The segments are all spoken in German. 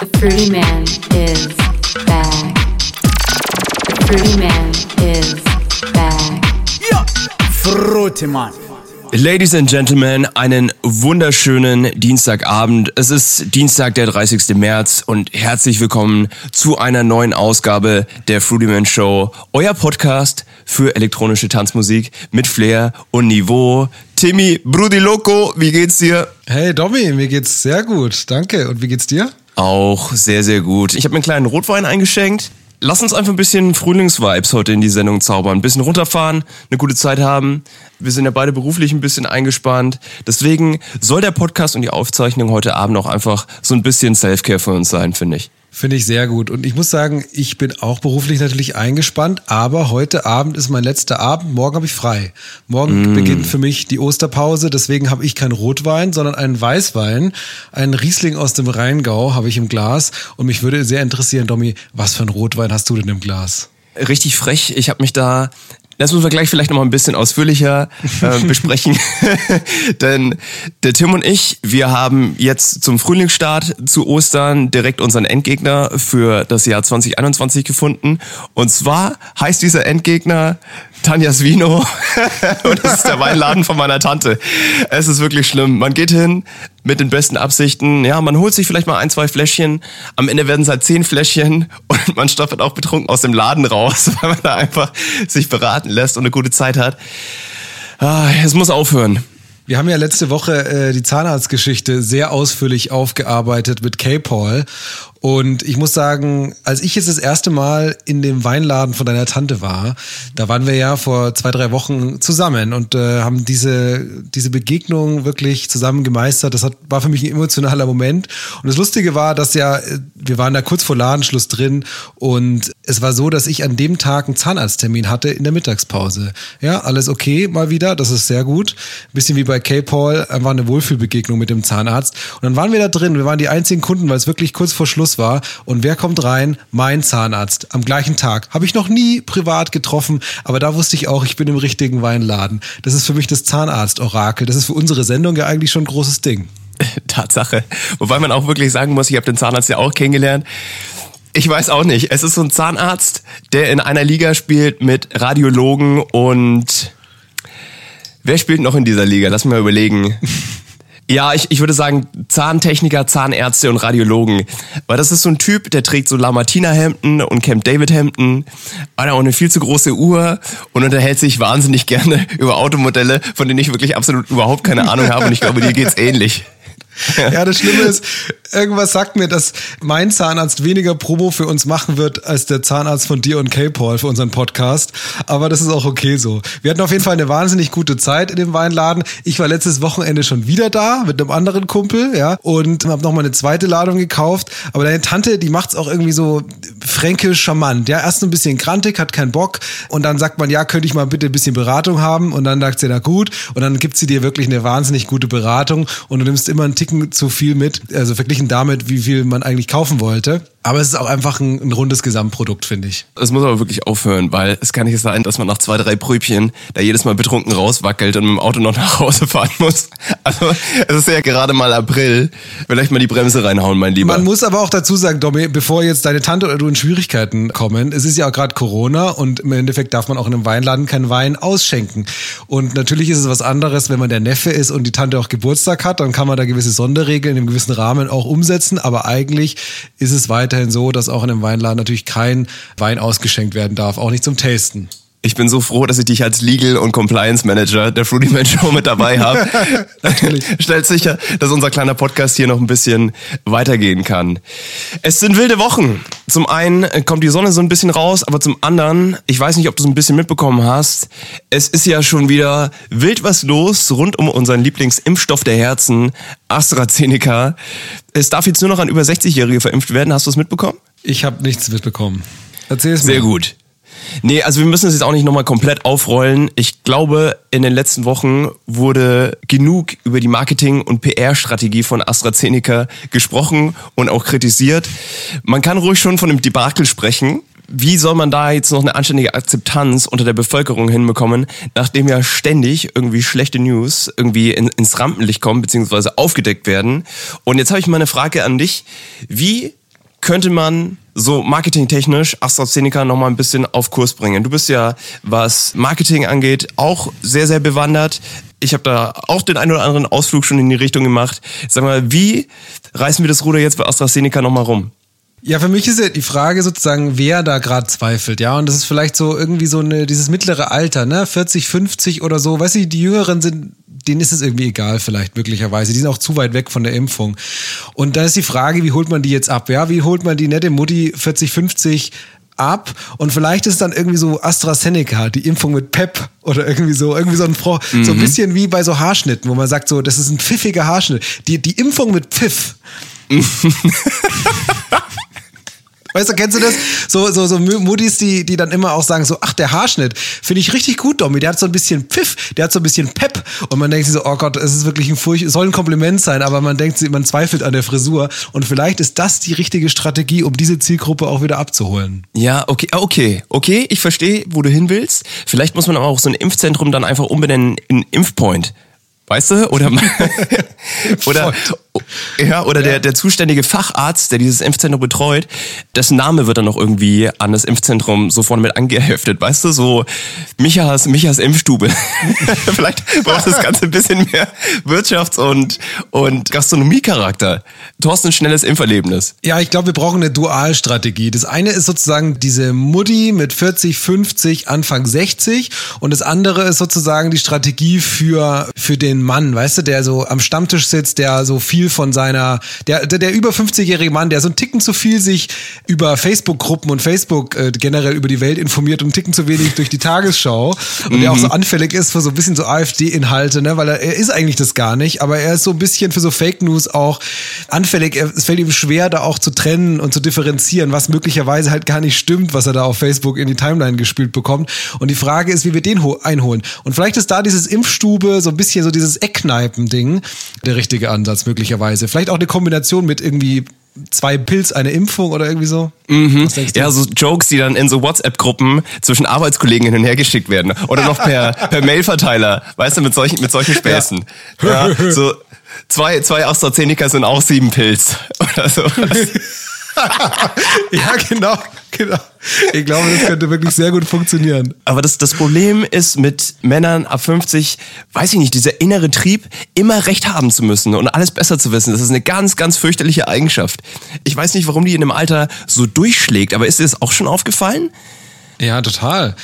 The Fruity Man is back. The Fruity Man is back. Frutemann. Ladies and Gentlemen, einen wunderschönen Dienstagabend. Es ist Dienstag, der 30. März und herzlich willkommen zu einer neuen Ausgabe der Fruity Man Show, euer Podcast für elektronische Tanzmusik mit Flair und Niveau. Timmy Brudi Loco, wie geht's dir? Hey Domi, mir geht's sehr gut, danke. Und wie geht's dir? Auch sehr, sehr gut. Ich habe mir einen kleinen Rotwein eingeschenkt. Lass uns einfach ein bisschen Frühlingsvibes heute in die Sendung zaubern. Ein bisschen runterfahren, eine gute Zeit haben. Wir sind ja beide beruflich ein bisschen eingespannt. Deswegen soll der Podcast und die Aufzeichnung heute Abend auch einfach so ein bisschen Selfcare für uns sein, finde ich. Finde ich sehr gut. Und ich muss sagen, ich bin auch beruflich natürlich eingespannt, aber heute Abend ist mein letzter Abend. Morgen habe ich frei. Morgen beginnt für mich die Osterpause. Deswegen habe ich keinen Rotwein, sondern einen Weißwein. Einen Riesling aus dem Rheingau habe ich im Glas. Und mich würde sehr interessieren, Domi, was für einen Rotwein hast du denn im Glas? Richtig frech. Ich habe mich da das müssen wir gleich vielleicht noch mal ein bisschen ausführlicher äh, besprechen. Denn der Tim und ich, wir haben jetzt zum Frühlingsstart zu Ostern direkt unseren Endgegner für das Jahr 2021 gefunden. Und zwar heißt dieser Endgegner Tanjas Vino. und das ist der Weinladen von meiner Tante. Es ist wirklich schlimm. Man geht hin mit den besten Absichten. Ja, man holt sich vielleicht mal ein, zwei Fläschchen. Am Ende werden es halt zehn Fläschchen und man stoppt auch betrunken aus dem Laden raus, weil man da einfach sich beraten lässt und eine gute Zeit hat. Ah, es muss aufhören. Wir haben ja letzte Woche äh, die Zahnarztgeschichte sehr ausführlich aufgearbeitet mit K-Paul. Und ich muss sagen, als ich jetzt das erste Mal in dem Weinladen von deiner Tante war, da waren wir ja vor zwei, drei Wochen zusammen und äh, haben diese, diese Begegnung wirklich zusammen gemeistert. Das hat, war für mich ein emotionaler Moment. Und das Lustige war, dass ja, äh, wir waren da kurz vor Ladenschluss drin und es war so, dass ich an dem Tag einen Zahnarzttermin hatte in der Mittagspause. Ja, alles okay mal wieder, das ist sehr gut. Ein bisschen wie bei K-Paul, einfach eine Wohlfühlbegegnung mit dem Zahnarzt. Und dann waren wir da drin, wir waren die einzigen Kunden, weil es wirklich kurz vor Schluss war. Und wer kommt rein? Mein Zahnarzt. Am gleichen Tag. Habe ich noch nie privat getroffen, aber da wusste ich auch, ich bin im richtigen Weinladen. Das ist für mich das Zahnarzt-Orakel. Das ist für unsere Sendung ja eigentlich schon ein großes Ding. Tatsache. Wobei man auch wirklich sagen muss, ich habe den Zahnarzt ja auch kennengelernt. Ich weiß auch nicht. Es ist so ein Zahnarzt, der in einer Liga spielt mit Radiologen und wer spielt noch in dieser Liga? Lass mich mal überlegen. Ja, ich, ich würde sagen Zahntechniker, Zahnärzte und Radiologen. Weil das ist so ein Typ, der trägt so Lamartina-Hemden und Camp David-Hemden, hat auch eine viel zu große Uhr und unterhält sich wahnsinnig gerne über Automodelle, von denen ich wirklich absolut überhaupt keine Ahnung habe und ich glaube, dir geht's ähnlich. Ja, das Schlimme ist, irgendwas sagt mir, dass mein Zahnarzt weniger Promo für uns machen wird als der Zahnarzt von dir und K-Paul für unseren Podcast. Aber das ist auch okay so. Wir hatten auf jeden Fall eine wahnsinnig gute Zeit in dem Weinladen. Ich war letztes Wochenende schon wieder da mit einem anderen Kumpel, ja, und habe nochmal eine zweite Ladung gekauft. Aber deine Tante, die macht's auch irgendwie so fränkisch charmant. Ja, erst ein bisschen grantig, hat keinen Bock. Und dann sagt man, ja, könnte ich mal bitte ein bisschen Beratung haben? Und dann sagt sie, na gut. Und dann gibt sie dir wirklich eine wahnsinnig gute Beratung. Und du nimmst immer einen Ticken zu viel mit, also verglichen damit, wie viel man eigentlich kaufen wollte. Aber es ist auch einfach ein, ein rundes Gesamtprodukt, finde ich. Es muss aber wirklich aufhören, weil es kann nicht sein, dass man nach zwei, drei Pröbchen da jedes Mal betrunken rauswackelt und mit dem Auto noch nach Hause fahren muss. Also es ist ja gerade mal April. Vielleicht mal die Bremse reinhauen, mein Lieber. Man muss aber auch dazu sagen, Domi, bevor jetzt deine Tante oder du in Schwierigkeiten kommen, es ist ja auch gerade Corona und im Endeffekt darf man auch in einem Weinladen keinen Wein ausschenken. Und natürlich ist es was anderes, wenn man der Neffe ist und die Tante auch Geburtstag hat, dann kann man da gewisse Sonderregeln in einem gewissen Rahmen auch umsetzen. Aber eigentlich ist es weiterhin so, dass auch in einem Weinladen natürlich kein Wein ausgeschenkt werden darf, auch nicht zum Tasten. Ich bin so froh, dass ich dich als Legal- und Compliance Manager der Fruity Man Show mit dabei habe. Stellt sicher, dass unser kleiner Podcast hier noch ein bisschen weitergehen kann. Es sind wilde Wochen. Zum einen kommt die Sonne so ein bisschen raus, aber zum anderen, ich weiß nicht, ob du es ein bisschen mitbekommen hast, es ist ja schon wieder wild was los rund um unseren Lieblingsimpfstoff der Herzen, AstraZeneca. Es darf jetzt nur noch an über 60-Jährige verimpft werden. Hast du es mitbekommen? Ich habe nichts mitbekommen. Erzähl es mir. Sehr gut. Nee, also wir müssen es jetzt auch nicht nochmal komplett aufrollen. Ich glaube, in den letzten Wochen wurde genug über die Marketing- und PR-Strategie von AstraZeneca gesprochen und auch kritisiert. Man kann ruhig schon von einem Debakel sprechen. Wie soll man da jetzt noch eine anständige Akzeptanz unter der Bevölkerung hinbekommen, nachdem ja ständig irgendwie schlechte News irgendwie in, ins Rampenlicht kommen, beziehungsweise aufgedeckt werden? Und jetzt habe ich mal eine Frage an dich. Wie könnte man so marketingtechnisch AstraZeneca noch mal ein bisschen auf Kurs bringen? Du bist ja, was Marketing angeht, auch sehr, sehr bewandert. Ich habe da auch den einen oder anderen Ausflug schon in die Richtung gemacht. Sag mal, wie reißen wir das Ruder jetzt bei AstraZeneca noch mal rum? Ja, für mich ist ja die Frage sozusagen, wer da gerade zweifelt, ja. Und das ist vielleicht so irgendwie so eine, dieses mittlere Alter, ne? 40, 50 oder so. Weißt du, die Jüngeren sind, denen ist es irgendwie egal, vielleicht möglicherweise. Die sind auch zu weit weg von der Impfung. Und da ist die Frage, wie holt man die jetzt ab? Ja, wie holt man die nette Mutti 40, 50 ab und vielleicht ist dann irgendwie so AstraZeneca, die Impfung mit PEP oder irgendwie so, irgendwie so ein Pro, mhm. so ein bisschen wie bei so Haarschnitten, wo man sagt so, das ist ein pfiffiger Haarschnitt. Die, die Impfung mit Pfiff. Weißt du, kennst du das? So, so, so Muttis, die, die dann immer auch sagen so, ach, der Haarschnitt, finde ich richtig gut, Domi. Der hat so ein bisschen Pfiff, der hat so ein bisschen Pep. Und man denkt sich so, oh Gott, es ist wirklich ein Furcht, es soll ein Kompliment sein, aber man denkt, man zweifelt an der Frisur. Und vielleicht ist das die richtige Strategie, um diese Zielgruppe auch wieder abzuholen. Ja, okay, ah, okay, okay, ich verstehe, wo du hin willst. Vielleicht muss man aber auch so ein Impfzentrum dann einfach umbenennen in Impfpoint. Weißt du? Oder, oder, ja, oder Der, der zuständige Facharzt, der dieses Impfzentrum betreut, dessen Name wird dann noch irgendwie an das Impfzentrum so vorne mit angeheftet. Weißt du, so Michas, Michas Impfstube. Vielleicht braucht das Ganze ein bisschen mehr Wirtschafts- und, und Gastronomiecharakter. Du hast ein schnelles Impferlebnis. Ja, ich glaube, wir brauchen eine Dualstrategie. Das eine ist sozusagen diese Mutti mit 40, 50, Anfang 60 und das andere ist sozusagen die Strategie für, für den den Mann, weißt du, der so am Stammtisch sitzt, der so viel von seiner, der, der, der über 50-jährige Mann, der so ein Ticken zu viel sich über Facebook-Gruppen und Facebook äh, generell über die Welt informiert und ein Ticken zu wenig durch die Tagesschau und mhm. der auch so mhm. anfällig ist für so ein bisschen so AfD-Inhalte, ne, weil er, er ist eigentlich das gar nicht, aber er ist so ein bisschen für so Fake News auch anfällig. Es fällt ihm schwer, da auch zu trennen und zu differenzieren, was möglicherweise halt gar nicht stimmt, was er da auf Facebook in die Timeline gespielt bekommt. Und die Frage ist, wie wir den einholen. Und vielleicht ist da dieses Impfstube so ein bisschen so dieses dieses Eckkneipen-Ding der richtige Ansatz möglicherweise. Vielleicht auch eine Kombination mit irgendwie zwei Pilz, eine Impfung oder irgendwie so? Mhm. Ja, so Jokes, die dann in so WhatsApp-Gruppen zwischen Arbeitskollegen hin und her geschickt werden. Oder noch per, per Mail-Verteiler, weißt du, mit solchen, mit solchen Späßen. Ja. ja so zwei, zwei AstraZeneca sind auch sieben Pilz. Oder so. Ja, genau, genau. Ich glaube, das könnte wirklich sehr gut funktionieren. Aber das, das Problem ist mit Männern ab 50, weiß ich nicht, dieser innere Trieb, immer recht haben zu müssen und alles besser zu wissen. Das ist eine ganz, ganz fürchterliche Eigenschaft. Ich weiß nicht, warum die in dem Alter so durchschlägt, aber ist dir das auch schon aufgefallen? Ja, total.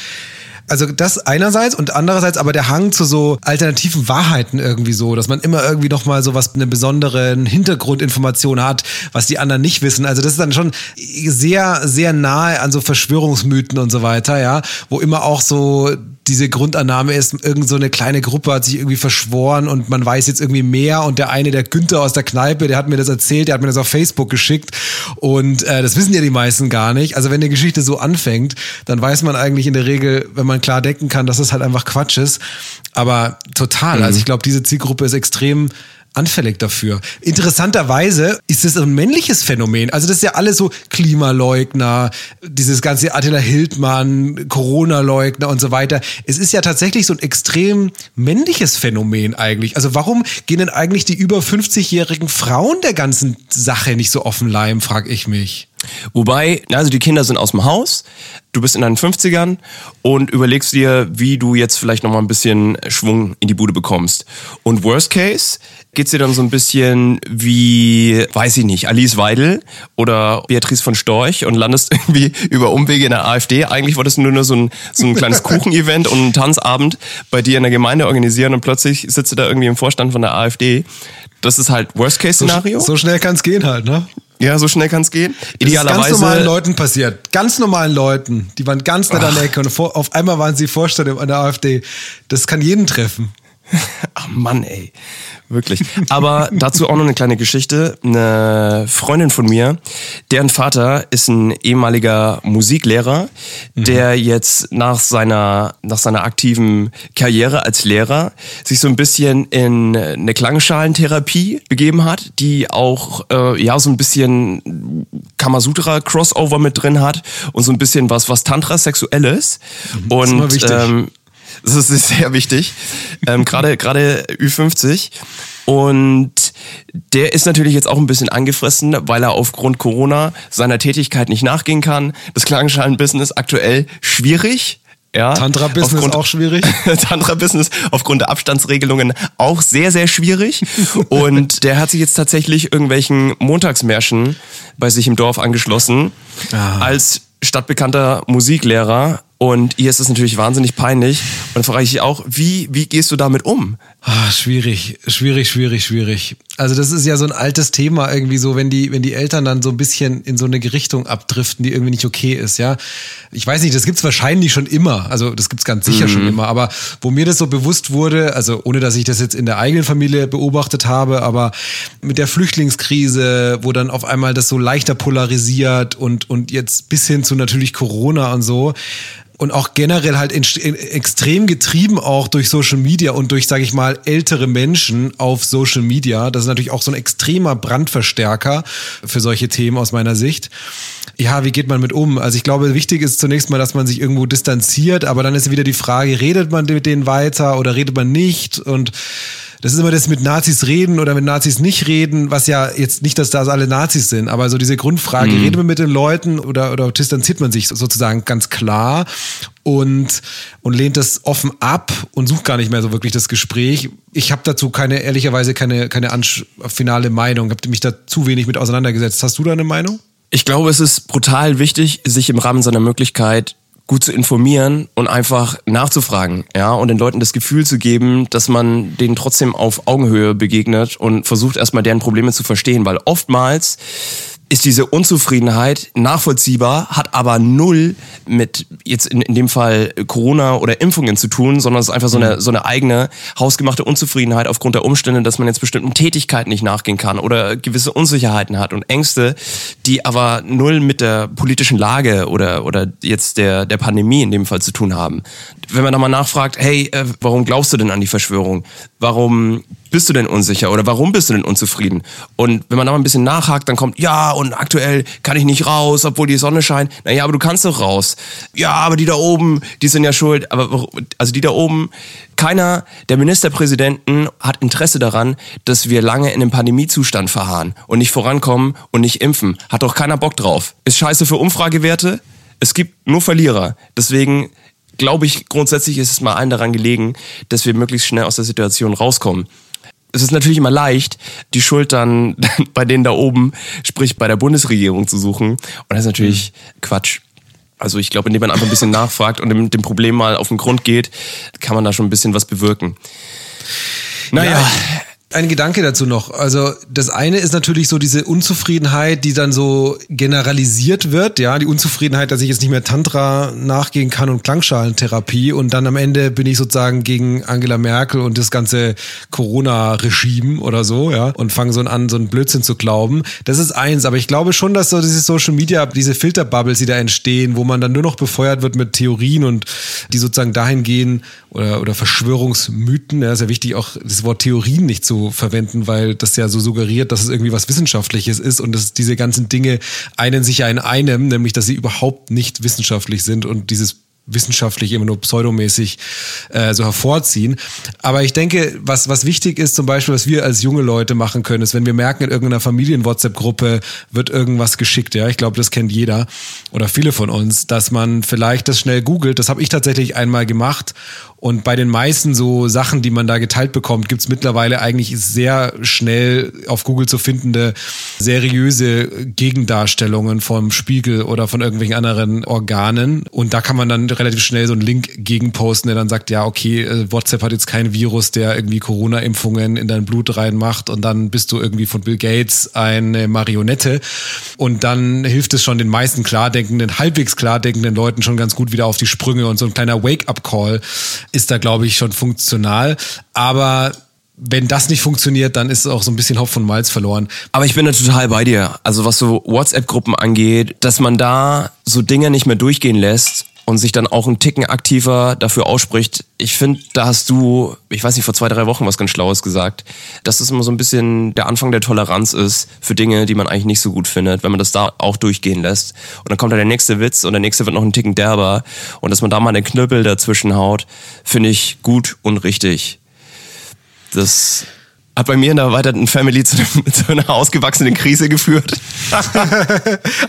Also das einerseits und andererseits aber der Hang zu so alternativen Wahrheiten irgendwie so, dass man immer irgendwie noch mal so was eine besondere Hintergrundinformation hat, was die anderen nicht wissen. Also das ist dann schon sehr sehr nahe an so Verschwörungsmythen und so weiter, ja, wo immer auch so diese Grundannahme ist, irgend so eine kleine Gruppe hat sich irgendwie verschworen und man weiß jetzt irgendwie mehr und der eine, der Günther aus der Kneipe, der hat mir das erzählt, der hat mir das auf Facebook geschickt und äh, das wissen ja die meisten gar nicht. Also wenn eine Geschichte so anfängt, dann weiß man eigentlich in der Regel, wenn man klar denken kann, dass es das halt einfach Quatsch ist. Aber total, mhm. also ich glaube, diese Zielgruppe ist extrem anfällig dafür. Interessanterweise ist es ein männliches Phänomen. Also das ist ja alles so Klimaleugner, dieses ganze Attila Hildmann, Corona-Leugner und so weiter. Es ist ja tatsächlich so ein extrem männliches Phänomen eigentlich. Also warum gehen denn eigentlich die über 50-jährigen Frauen der ganzen Sache nicht so offen leim, frage ich mich. Wobei, also die Kinder sind aus dem Haus, du bist in deinen 50ern und überlegst dir, wie du jetzt vielleicht nochmal ein bisschen Schwung in die Bude bekommst. Und Worst Case geht's dir dann so ein bisschen wie, weiß ich nicht, Alice Weidel oder Beatrice von Storch und landest irgendwie über Umwege in der AfD. Eigentlich wolltest du nur so ein, so ein kleines Kuchen-Event und einen Tanzabend bei dir in der Gemeinde organisieren und plötzlich sitzt du da irgendwie im Vorstand von der AfD. Das ist halt Worst-Case-Szenario. So, so schnell kann's gehen halt, ne? Ja, so schnell kann es gehen. Idealerweise. Das ist ganz normalen Leuten passiert. Ganz normalen Leuten. Die waren ganz nett an der Ecke und vor, auf einmal waren sie Vorstand an der AfD. Das kann jeden treffen. Ach Mann, ey. Wirklich. Aber dazu auch noch eine kleine Geschichte. Eine Freundin von mir, deren Vater ist ein ehemaliger Musiklehrer, mhm. der jetzt nach seiner, nach seiner aktiven Karriere als Lehrer sich so ein bisschen in eine Klangschalentherapie begeben hat, die auch, äh, ja, so ein bisschen Kamasutra-Crossover mit drin hat und so ein bisschen was, was Tantra-Sexuelles. Mhm. Und, ähm, das ist sehr wichtig. Ähm, gerade gerade Ü50. Und der ist natürlich jetzt auch ein bisschen angefressen, weil er aufgrund Corona seiner Tätigkeit nicht nachgehen kann. Das Klangschalen-Business aktuell schwierig. Ja, Tantra-Business auch schwierig. Tantra-Business aufgrund der Abstandsregelungen auch sehr, sehr schwierig. Und der hat sich jetzt tatsächlich irgendwelchen Montagsmärschen bei sich im Dorf angeschlossen Ah. als stadtbekannter Musiklehrer. Und ihr ist das natürlich wahnsinnig peinlich. Und dann frage ich dich auch, wie, wie gehst du damit um? Ah, schwierig, schwierig, schwierig, schwierig. Also das ist ja so ein altes Thema irgendwie so, wenn die, wenn die Eltern dann so ein bisschen in so eine Richtung abdriften, die irgendwie nicht okay ist, ja. Ich weiß nicht, das gibt's wahrscheinlich schon immer. Also das gibt's ganz sicher schon immer. Aber wo mir das so bewusst wurde, also ohne dass ich das jetzt in der eigenen Familie beobachtet habe, aber mit der Flüchtlingskrise, wo dann auf einmal das so leichter polarisiert und, und jetzt bis hin zu natürlich Corona und so, und auch generell halt in, in, extrem getrieben auch durch Social Media und durch, sage ich mal, ältere Menschen auf Social Media. Das ist natürlich auch so ein extremer Brandverstärker für solche Themen aus meiner Sicht. Ja, wie geht man mit um? Also ich glaube, wichtig ist zunächst mal, dass man sich irgendwo distanziert, aber dann ist wieder die Frage, redet man mit denen weiter oder redet man nicht? Und das ist immer das mit Nazis reden oder mit Nazis nicht reden, was ja jetzt nicht, dass das alle Nazis sind, aber so diese Grundfrage, redet man mit den Leuten oder, oder distanziert man sich sozusagen ganz klar und, und lehnt das offen ab und sucht gar nicht mehr so wirklich das Gespräch. Ich habe dazu keine, ehrlicherweise keine, keine finale Meinung, habe mich da zu wenig mit auseinandergesetzt. Hast du da eine Meinung? Ich glaube, es ist brutal wichtig, sich im Rahmen seiner Möglichkeit gut zu informieren und einfach nachzufragen, ja, und den Leuten das Gefühl zu geben, dass man denen trotzdem auf Augenhöhe begegnet und versucht erstmal deren Probleme zu verstehen, weil oftmals ist diese Unzufriedenheit nachvollziehbar, hat aber null mit jetzt in, in dem Fall Corona oder Impfungen zu tun, sondern es ist einfach so eine, so eine eigene hausgemachte Unzufriedenheit aufgrund der Umstände, dass man jetzt bestimmten Tätigkeiten nicht nachgehen kann oder gewisse Unsicherheiten hat und Ängste, die aber null mit der politischen Lage oder, oder jetzt der, der Pandemie in dem Fall zu tun haben. Wenn man da mal nachfragt, hey, äh, warum glaubst du denn an die Verschwörung? Warum bist du denn unsicher oder warum bist du denn unzufrieden? Und wenn man da mal ein bisschen nachhakt, dann kommt, ja, und aktuell kann ich nicht raus, obwohl die Sonne scheint. Naja, aber du kannst doch raus. Ja, aber die da oben, die sind ja schuld. Aber also die da oben, keiner der Ministerpräsidenten hat Interesse daran, dass wir lange in einem Pandemiezustand verharren und nicht vorankommen und nicht impfen. Hat doch keiner Bock drauf. Ist scheiße für Umfragewerte. Es gibt nur Verlierer. Deswegen glaube ich, grundsätzlich ist es mal allen daran gelegen, dass wir möglichst schnell aus der Situation rauskommen. Es ist natürlich immer leicht, die Schuld dann bei denen da oben, sprich bei der Bundesregierung zu suchen. Und das ist natürlich Quatsch. Also ich glaube, indem man einfach ein bisschen nachfragt und dem, dem Problem mal auf den Grund geht, kann man da schon ein bisschen was bewirken. Naja, Ja, ein Gedanke dazu noch. Also das eine ist natürlich so diese Unzufriedenheit, die dann so generalisiert wird. Ja, die Unzufriedenheit, dass ich jetzt nicht mehr Tantra nachgehen kann und Klangschalentherapie und dann am Ende bin ich sozusagen gegen Angela Merkel und das ganze Corona-Regime oder so, ja, und fange so an, so einen Blödsinn zu glauben. Das ist eins, aber ich glaube schon, dass so diese Social Media, diese Filterbubbles, die da entstehen, wo man dann nur noch befeuert wird mit Theorien und die sozusagen dahin gehen oder, oder Verschwörungsmythen, ja, ist ja wichtig, auch das Wort Theorien nicht zu verwenden, weil das ja so suggeriert, dass es irgendwie was Wissenschaftliches ist und dass diese ganzen Dinge einen sich ja in einem, nämlich dass sie überhaupt nicht wissenschaftlich sind und dieses wissenschaftlich immer nur pseudomäßig äh, so hervorziehen. Aber ich denke, was, was wichtig ist, zum Beispiel, was wir als junge Leute machen können, ist, wenn wir merken, in irgendeiner Familien-WhatsApp-Gruppe wird irgendwas geschickt, ja, ich glaube, das kennt jeder oder viele von uns, dass man vielleicht das schnell googelt. Das habe ich tatsächlich einmal gemacht. Und bei den meisten so Sachen, die man da geteilt bekommt, gibt's mittlerweile eigentlich sehr schnell auf Google zu findende seriöse Gegendarstellungen vom Spiegel oder von irgendwelchen anderen Organen. Und da kann man dann relativ schnell so einen Link gegenposten, der dann sagt, ja, okay, äh, WhatsApp hat jetzt kein Virus, der irgendwie Corona-Impfungen in dein Blut reinmacht und dann bist du irgendwie von Bill Gates eine Marionette. Und dann hilft es schon den meisten klardenkenden, halbwegs klardenkenden Leuten schon ganz gut wieder auf die Sprünge und so ein kleiner Wake-up-Call ist da, glaube ich, schon funktional. Aber wenn das nicht funktioniert, dann ist auch so ein bisschen Hopf und Malz verloren. Aber ich bin da total bei dir. Also was so WhatsApp-Gruppen angeht, dass man da so Dinge nicht mehr durchgehen lässt und sich dann auch einen Ticken aktiver dafür ausspricht. Ich finde, da hast du, ich weiß nicht, vor zwei, drei Wochen was ganz Schlaues gesagt, dass das immer so ein bisschen der Anfang der Toleranz ist für Dinge, die man eigentlich nicht so gut findet, wenn man das da auch durchgehen lässt. Und dann kommt da der nächste Witz und der nächste wird noch einen Ticken derber. Und dass man da mal einen Knüppel dazwischen haut, finde ich gut und richtig. Das hat bei mir in der erweiterten Family zu, zu einer ausgewachsenen Krise geführt.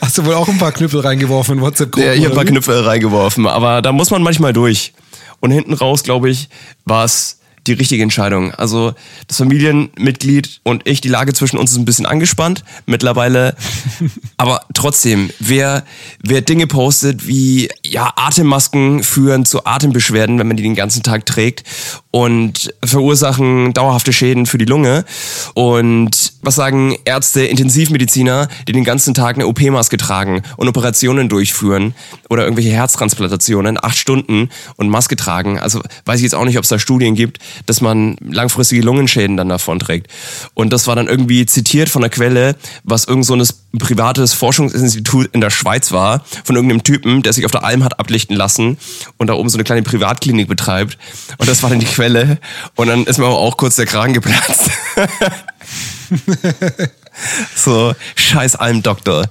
Hast du wohl auch ein paar Knüppel reingeworfen in WhatsApp-Gruppen? Ja, ich habe ein paar? Knüppel reingeworfen, aber da muss man manchmal durch. Und hinten raus, glaube ich, war es die richtige Entscheidung. Also das Familienmitglied und ich, die Lage zwischen uns ist ein bisschen angespannt mittlerweile. aber trotzdem, wer, wer Dinge postet wie ja, Atemmasken führen zu Atembeschwerden, wenn man die den ganzen Tag trägt und verursachen dauerhafte Schäden für die Lunge. Und was sagen Ärzte, Intensivmediziner, die den ganzen Tag eine OP-Maske tragen und Operationen durchführen oder irgendwelche Herztransplantationen, acht Stunden und Maske tragen. Also weiß ich jetzt auch nicht, ob es da Studien gibt, dass man langfristige Lungenschäden dann davon trägt. Und das war dann irgendwie zitiert von einer Quelle, was irgend so ein privates Forschungsinstitut in der Schweiz war, von irgendeinem Typen, der sich auf der Alm hat ablichten lassen und da oben so eine kleine Privatklinik betreibt. Und das war dann die Quelle. Und dann ist mir aber auch kurz der Kragen geplatzt. so, scheiß Almdoktor.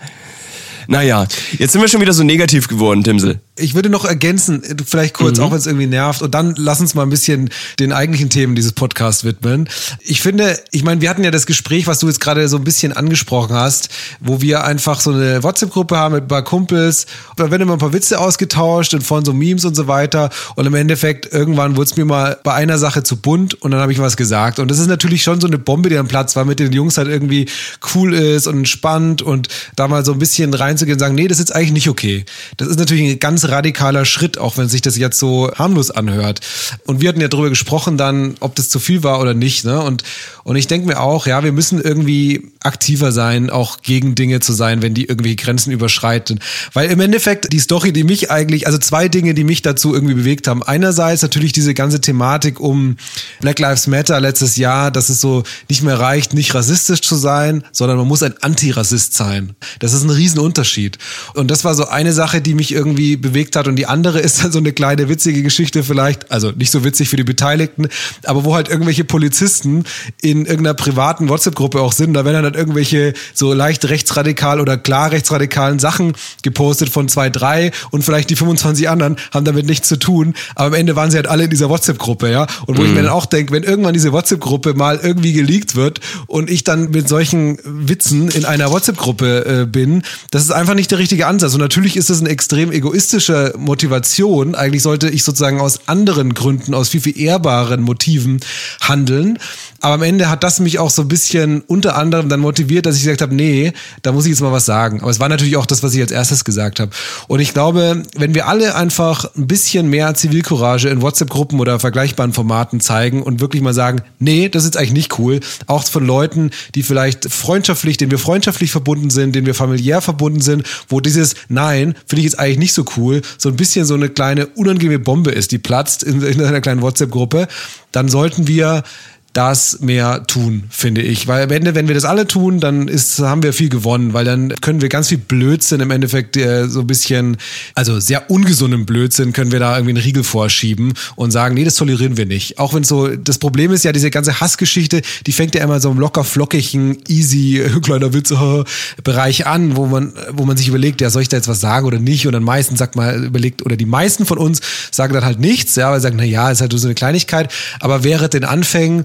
Naja, jetzt sind wir schon wieder so negativ geworden, Timsel. Ich würde noch ergänzen, vielleicht kurz, Mhm. auch wenn es irgendwie nervt, und dann lass uns mal ein bisschen den eigentlichen Themen dieses Podcasts widmen. Ich finde, ich meine, wir hatten ja das Gespräch, was du jetzt gerade so ein bisschen angesprochen hast, wo wir einfach so eine WhatsApp-Gruppe haben mit ein paar Kumpels, da werden immer ein paar Witze ausgetauscht und von so Memes und so weiter. Und im Endeffekt, irgendwann wurde es mir mal bei einer Sache zu bunt und dann habe ich was gesagt. Und das ist natürlich schon so eine Bombe, die am Platz war, mit den Jungs halt irgendwie cool ist und entspannt und da mal so ein bisschen reinzugehen und sagen, nee, das ist jetzt eigentlich nicht okay. Das ist natürlich ein ganz radikaler Schritt, auch wenn sich das jetzt so harmlos anhört. Und wir hatten ja darüber gesprochen dann, ob das zu viel war oder nicht. Ne? Und, und ich denke mir auch, ja, wir müssen irgendwie aktiver sein, auch gegen Dinge zu sein, wenn die irgendwelche Grenzen überschreiten. Weil im Endeffekt die Story, die mich eigentlich, also zwei Dinge, die mich dazu irgendwie bewegt haben. Einerseits natürlich diese ganze Thematik um Black Lives Matter letztes Jahr, dass es so nicht mehr reicht, nicht rassistisch zu sein, sondern man muss ein Antirassist sein. Das ist ein Riesenunterschied. Und das war so eine Sache, die mich irgendwie bewegt hat. Und die andere ist dann so eine kleine witzige Geschichte vielleicht, also nicht so witzig für die Beteiligten, aber wo halt irgendwelche Polizisten in irgendeiner privaten WhatsApp-Gruppe auch sind. Da werden dann halt irgendwelche so leicht rechtsradikal oder klar rechtsradikalen Sachen gepostet von zwei, drei und vielleicht die 25 anderen haben damit nichts zu tun. Aber am Ende waren sie halt alle in dieser WhatsApp-Gruppe, ja. Und wo ich mir dann auch denke, wenn irgendwann diese WhatsApp-Gruppe mal irgendwie geleakt wird und ich dann mit solchen Witzen in einer WhatsApp-Gruppe äh, bin, das ist einfach nicht der richtige Ansatz. Und natürlich ist es eine extrem egoistische Motivation. Eigentlich sollte ich sozusagen aus anderen Gründen, aus viel, viel ehrbaren Motiven handeln. Aber am Ende hat das mich auch so ein bisschen unter anderem dann motiviert, dass ich gesagt habe, nee, da muss ich jetzt mal was sagen. Aber es war natürlich auch das, was ich als erstes gesagt habe. Und ich glaube, wenn wir alle einfach ein bisschen mehr Zivilcourage in WhatsApp-Gruppen oder vergleichbaren Formaten zeigen und wirklich mal sagen, nee, das ist eigentlich nicht cool. Auch von Leuten, die vielleicht freundschaftlich, denen wir freundschaftlich verbunden sind, denen wir familiär verbunden sind, wo dieses Nein, finde ich jetzt eigentlich nicht so cool, so ein bisschen so eine kleine unangenehme Bombe ist, die platzt in, in einer kleinen WhatsApp-Gruppe, dann sollten wir das mehr tun, finde ich. Weil am Ende, wenn wir das alle tun, dann ist, haben wir viel gewonnen, weil dann können wir ganz viel Blödsinn im Endeffekt äh, so ein bisschen, also sehr ungesunden Blödsinn, können wir da irgendwie einen Riegel vorschieben und sagen, nee, das tolerieren wir nicht. Auch wenn so, das Problem ist ja, diese ganze Hassgeschichte, die fängt ja immer so im locker flockigen, easy, kleiner Witz, Bereich an, wo man, wo man sich überlegt, ja, soll ich da jetzt was sagen oder nicht? Und dann meistens sagt man, überlegt, oder die meisten von uns sagen dann halt nichts, ja, weil sie sagen, na ja, ist halt so eine Kleinigkeit, aber während den Anfängen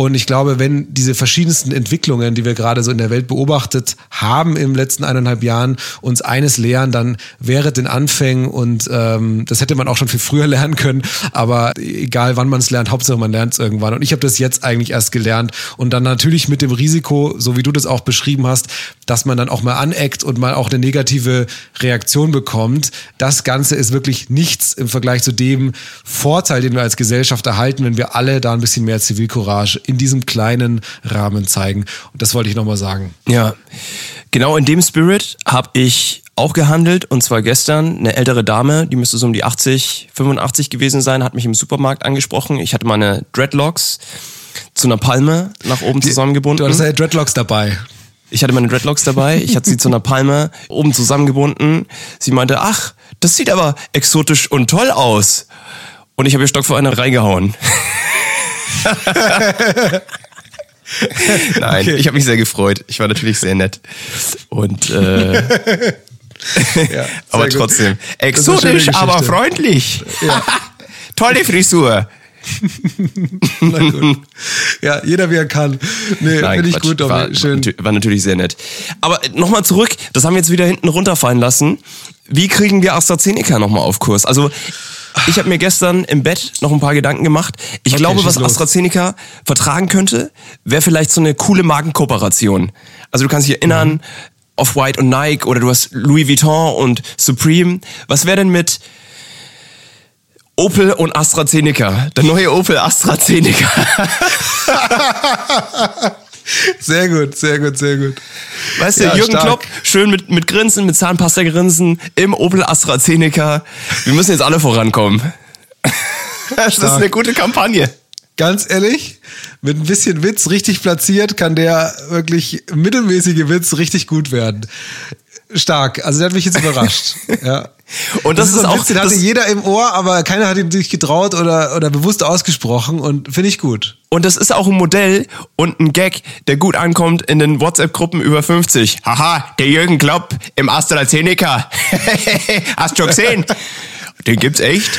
und ich glaube, wenn diese verschiedensten Entwicklungen, die wir gerade so in der Welt beobachtet haben im letzten eineinhalb Jahren, uns eines lehren, dann wäre den Anfängen und ähm, das hätte man auch schon viel früher lernen können, aber egal wann man es lernt, Hauptsache man lernt es irgendwann. Und ich habe das jetzt eigentlich erst gelernt und dann natürlich mit dem Risiko, so wie du das auch beschrieben hast, dass man dann auch mal aneckt und mal auch eine negative Reaktion bekommt. Das Ganze ist wirklich nichts im Vergleich zu dem Vorteil, den wir als Gesellschaft erhalten, wenn wir alle da ein bisschen mehr Zivilcourage in diesem kleinen Rahmen zeigen. Und das wollte ich nochmal sagen. Ja, genau in dem Spirit habe ich auch gehandelt und zwar gestern eine ältere Dame, die müsste so um die 80, 85 gewesen sein, hat mich im Supermarkt angesprochen. Ich hatte meine Dreadlocks zu einer Palme nach oben zusammengebunden. Du hattest ja Dreadlocks dabei. Ich hatte meine Dreadlocks dabei, ich hatte sie zu einer Palme oben zusammengebunden. Sie meinte, ach, das sieht aber exotisch und toll aus. Und ich habe ihr Stock vor einer reingehauen. Nein, Okay. ich habe mich sehr gefreut. Ich war natürlich sehr nett. Und äh, Ja, aber trotzdem. Exotisch, aber freundlich. Tolle Frisur. Na gut. Ja, jeder wie er kann. Nee, finde ich Quatsch. gut, Domi. war, Schön. War natürlich sehr nett. Aber nochmal zurück, das haben wir jetzt wieder hinten runterfallen lassen. Wie kriegen wir AstraZeneca nochmal auf Kurs? Also, ich habe mir gestern im Bett noch ein paar Gedanken gemacht. Ich Okay, glaube, was los. AstraZeneca vertragen könnte, wäre vielleicht so eine coole Markenkooperation. Also du kannst dich erinnern, Mhm. Off-White und Nike oder du hast Louis Vuitton und Supreme. Was wäre denn mit Opel und AstraZeneca? Der neue Opel AstraZeneca. Sehr gut, sehr gut, sehr gut. Weißt du, Ja, Jürgen stark. Klopp, schön mit, mit Grinsen, mit Zahnpasta-Grinsen, im Opel AstraZeneca. Wir müssen jetzt alle vorankommen. Das ist eine gute Kampagne. Ganz ehrlich, mit ein bisschen Witz richtig platziert, kann der wirklich mittelmäßige Witz richtig gut werden. Stark. Also der hat mich jetzt überrascht. Ja. Und das, ist, ist so ein auch, Witz, den hatte das, jeder im Ohr, aber keiner hat ihn sich getraut oder, oder bewusst ausgesprochen und finde ich gut. und das ist auch ein Modell und ein Gag, der gut ankommt in den WhatsApp-Gruppen über 50. Haha, der Jürgen Klopp im AstraZeneca. Hast du schon gesehen? Den gibt's echt.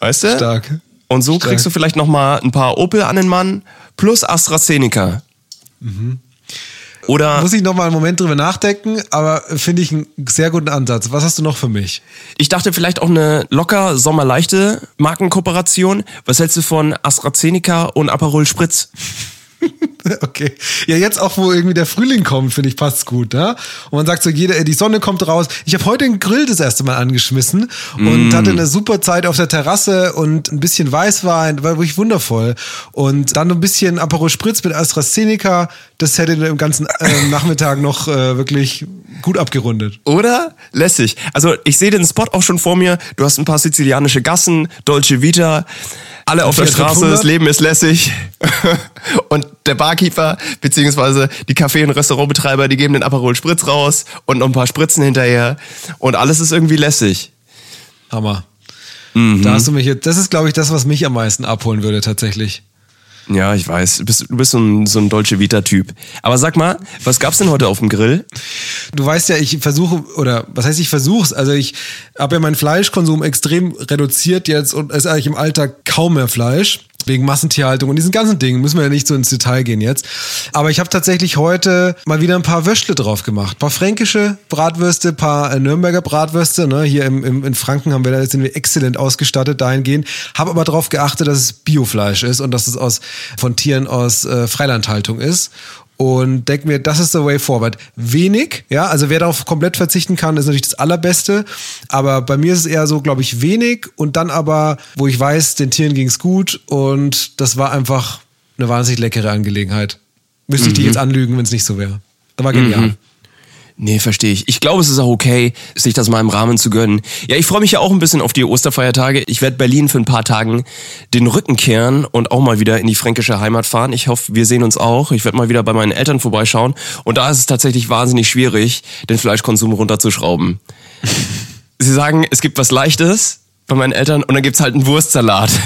Weißt du? Stark. Und so Stark. kriegst du vielleicht noch mal ein paar Opel an den Mann plus AstraZeneca. Oder Muss ich noch mal einen Moment drüber nachdenken, aber finde ich einen sehr guten Ansatz. Was hast du noch für mich? ich dachte vielleicht auch eine locker sommerleichte Markenkooperation. Was hältst du von AstraZeneca und Aperol Spritz? Okay. Ja, jetzt auch, wo irgendwie der Frühling kommt, finde ich, passt's gut, ne? Und man sagt so, jeder, die Sonne kommt raus. Ich habe heute den Grill das erste Mal angeschmissen und hatte eine super Zeit auf der Terrasse und ein bisschen Weißwein, war wirklich wundervoll. Und dann ein bisschen Aperol Spritz mit AstraZeneca, das hätte den ganzen äh, Nachmittag noch äh, wirklich gut abgerundet. Oder? Lässig. Also ich sehe den Spot auch schon vor mir. Du hast ein paar sizilianische Gassen, Dolce Vita, alle auf der Straße, 500. das Leben ist lässig. und der Barkeeper, beziehungsweise die Café- und Restaurantbetreiber, die geben den Aperol Spritz raus und noch ein paar Spritzen hinterher. Und alles ist irgendwie lässig. Hammer. Da hast du mich jetzt, das ist, glaube ich, das, was mich am meisten abholen würde, tatsächlich. Ja, ich weiß. Du bist, du bist so ein, so ein Dolce Vita-Typ. Aber sag mal, was gab's denn heute auf dem Grill? Du weißt ja, ich versuche, oder was heißt ich versuch's? Also ich habe ja meinen Fleischkonsum extrem reduziert jetzt und es ist eigentlich im Alltag kaum mehr Fleisch. Wegen Massentierhaltung und diesen ganzen Dingen müssen wir ja nicht so ins Detail gehen jetzt. Aber ich habe tatsächlich heute mal wieder ein paar Würstle drauf gemacht. Ein paar fränkische Bratwürste, ein paar äh, Nürnberger Bratwürste. Ne? Hier im, im, in Franken haben wir da sind wir exzellent ausgestattet dahingehend. Habe aber darauf geachtet, dass es Biofleisch ist und dass es aus von Tieren aus äh, Freilandhaltung ist und denk mir, das ist the way forward. Wenig, ja, also wer darauf komplett verzichten kann, ist natürlich das Allerbeste. Aber bei mir ist es eher so, glaube ich, wenig und dann aber, wo ich weiß, den Tieren ging's gut und das war einfach eine wahnsinnig leckere Angelegenheit. Müsste ich die jetzt anlügen, wenn es nicht so wäre. Das war genial. Nee, verstehe ich. Ich glaube, es ist auch okay, sich das mal im Rahmen zu gönnen. Ja, ich freue mich ja auch ein bisschen auf die Osterfeiertage. Ich werde Berlin für ein paar Tagen den Rücken kehren und auch mal wieder in die fränkische Heimat fahren. Ich hoffe, wir sehen uns auch. Ich werde mal wieder bei meinen Eltern vorbeischauen. Und da ist es tatsächlich wahnsinnig schwierig, den Fleischkonsum runterzuschrauben. Sie sagen, es gibt was Leichtes bei meinen Eltern und dann gibt's halt einen Wurstsalat.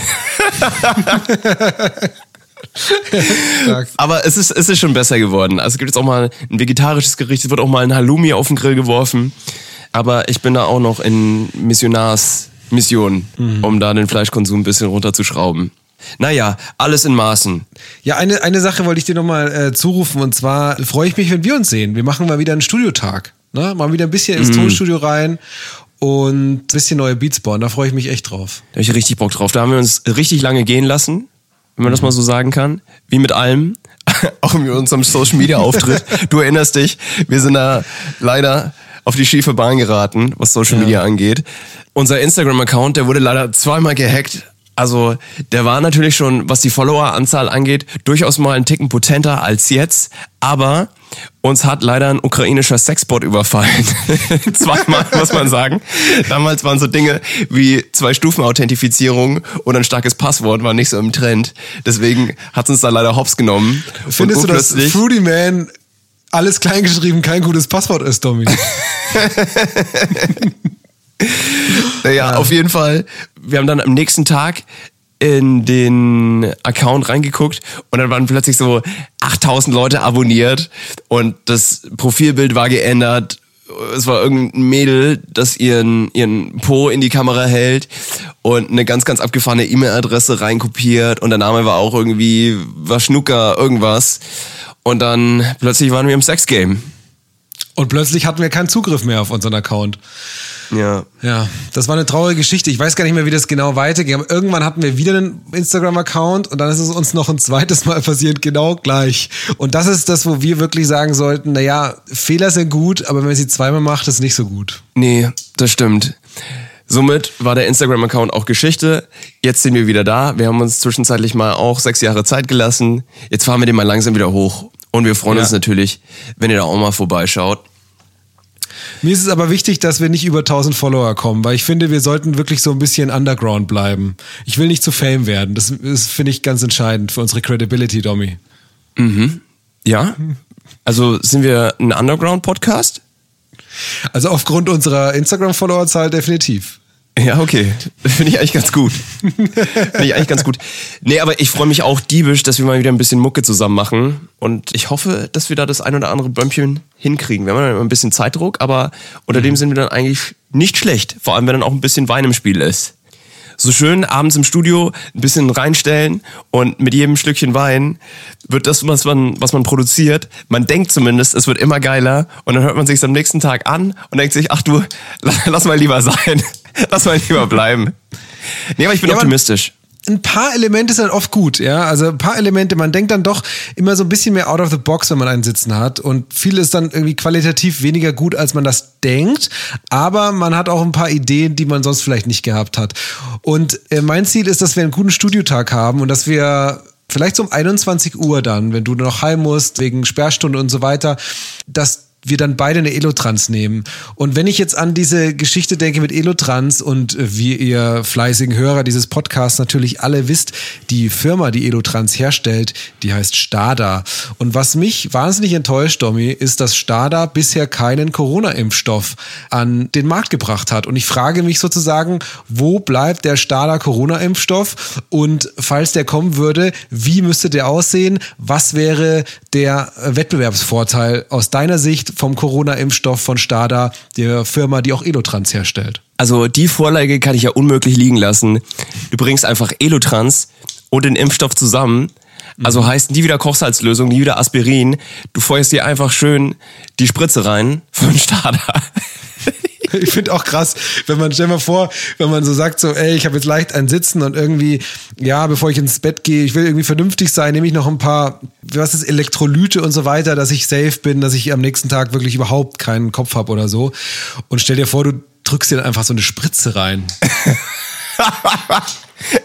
Aber es ist, es ist schon besser geworden. Also es gibt jetzt auch mal ein vegetarisches Gericht, es wird auch mal ein Halloumi auf den Grill geworfen. Aber ich bin da auch noch in Missionarsmission, um da den Fleischkonsum ein bisschen runterzuschrauben. Naja, alles in Maßen. Ja, eine, eine Sache wollte ich dir nochmal äh, zurufen und zwar freue ich mich, wenn wir uns sehen. Wir machen mal wieder einen Studiotag. Ne? Mal wieder ein bisschen ins Tonstudio rein und ein bisschen neue Beats bauen. Da freue ich mich echt drauf. Da habe ich richtig Bock drauf. Da haben wir uns richtig lange gehen lassen, wenn man das mal so sagen kann. Wie mit allem. Auch mit unserem Social Media Auftritt. Du erinnerst dich, wir sind da leider auf die schiefe Bahn geraten, was Social Media angeht. Unser Instagram-Account, der wurde leider zweimal gehackt. Also, der war natürlich schon, was die Followeranzahl angeht, durchaus mal einen Ticken potenter als jetzt. Aber uns hat leider ein ukrainischer Sexbot überfallen. Zweimal, muss man sagen. Damals waren so Dinge wie Zwei-Stufen-Authentifizierung und ein starkes Passwort war nicht so im Trend. Deswegen hat uns da leider hops genommen. Findest du, dass Fruity Man alles kleingeschrieben kein gutes Passwort ist, Domi? Naja, auf jeden Fall. Wir haben dann am nächsten Tag in den Account reingeguckt und dann waren plötzlich so 8000 Leute abonniert und das Profilbild war geändert. Es war irgendein Mädel, das ihren, ihren Po in die Kamera hält und eine ganz, ganz abgefahrene E-Mail-Adresse reinkopiert und der Name war auch irgendwie Waschnuka irgendwas. Und dann plötzlich waren wir im Sex-Game. Und plötzlich hatten wir keinen Zugriff mehr auf unseren Account. Ja. Ja, das war eine traurige Geschichte. Ich weiß gar nicht mehr, wie das genau weiterging. Aber irgendwann hatten wir wieder einen Instagram-Account und dann ist es uns noch ein zweites Mal passiert, genau gleich. Und das ist das, wo wir wirklich sagen sollten, naja, Fehler sind gut, aber wenn man sie zweimal macht, ist nicht so gut. Nee, das stimmt. Somit war der Instagram-Account auch Geschichte. Jetzt sind wir wieder da. Wir haben uns zwischenzeitlich mal auch sechs Jahre Zeit gelassen. Jetzt fahren wir den mal langsam wieder hoch. Und wir freuen Ja. uns natürlich, wenn ihr da auch mal vorbeischaut. Mir ist es aber wichtig, dass wir nicht über 1000 Follower kommen, weil ich finde, wir sollten wirklich so ein bisschen underground bleiben. Ich will nicht zu Fame werden. Das ist, finde ich, ganz entscheidend für unsere Credibility, Domi. Ja? Also sind wir ein Underground-Podcast? Also aufgrund unserer Instagram-Followerzahl definitiv. Ja, okay. Finde ich eigentlich ganz gut. Finde ich eigentlich ganz gut. Nee, aber ich freue mich auch diebisch, dass wir mal wieder ein bisschen Mucke zusammen machen. Und ich hoffe, dass wir da das ein oder andere Bömmchen hinkriegen. Wir haben ja immer ein bisschen Zeitdruck, aber unter dem sind wir dann eigentlich nicht schlecht. Vor allem, wenn dann auch ein bisschen Wein im Spiel ist. So schön abends im Studio ein bisschen reinstellen und mit jedem Stückchen Wein wird das, was man, was man produziert, man denkt zumindest, es wird immer geiler und dann hört man sich am nächsten Tag an und denkt sich, ach du, lass mal lieber sein. Lass mal lieber bleiben. Nee, aber ich bin Ja, optimistisch. ein paar Elemente sind oft gut, ja. Also ein paar Elemente, man denkt dann doch immer so ein bisschen mehr out of the box, wenn man einen Sitzen hat. Und viel ist dann irgendwie qualitativ weniger gut, als man das denkt. Aber man hat auch ein paar Ideen, die man sonst vielleicht nicht gehabt hat. Und äh, mein Ziel ist, dass wir einen guten Studiotag haben und dass wir vielleicht so um 21 Uhr dann, wenn du noch heim musst, wegen Sperrstunde und so weiter, dass wir dann beide eine Elotrans nehmen. Und wenn ich jetzt an diese Geschichte denke mit Elotrans und äh, wie ihr fleißigen Hörer dieses Podcasts natürlich alle wisst, die Firma, die Elotrans herstellt, die heißt Stada. Und was mich wahnsinnig enttäuscht, Domi, ist, dass Stada bisher keinen Corona-Impfstoff an den Markt gebracht hat. Und ich frage mich sozusagen, wo bleibt der Stada Corona-Impfstoff? Und falls der kommen würde, wie müsste der aussehen? Was wäre der Wettbewerbsvorteil aus deiner Sicht vom Corona-Impfstoff von Stada, der Firma, die auch Elotrans herstellt? Also die Vorlage kann ich ja unmöglich liegen lassen. Du bringst einfach Elotrans und den Impfstoff zusammen. Also heißt nie wieder Kochsalzlösung, nie wieder Aspirin. Du feuerst dir einfach schön die Spritze rein von Stada. Ich finde auch krass, wenn man, stell mal vor, wenn man so sagt, so, ey, ich habe jetzt leicht ein Sitzen und irgendwie, ja, bevor ich ins Bett gehe, ich will irgendwie vernünftig sein, nehme ich noch ein paar, was ist, Elektrolyte und so weiter, dass ich safe bin, dass ich am nächsten Tag wirklich überhaupt keinen Kopf habe oder so. Und stell dir vor, du drückst dir dann einfach so eine Spritze rein.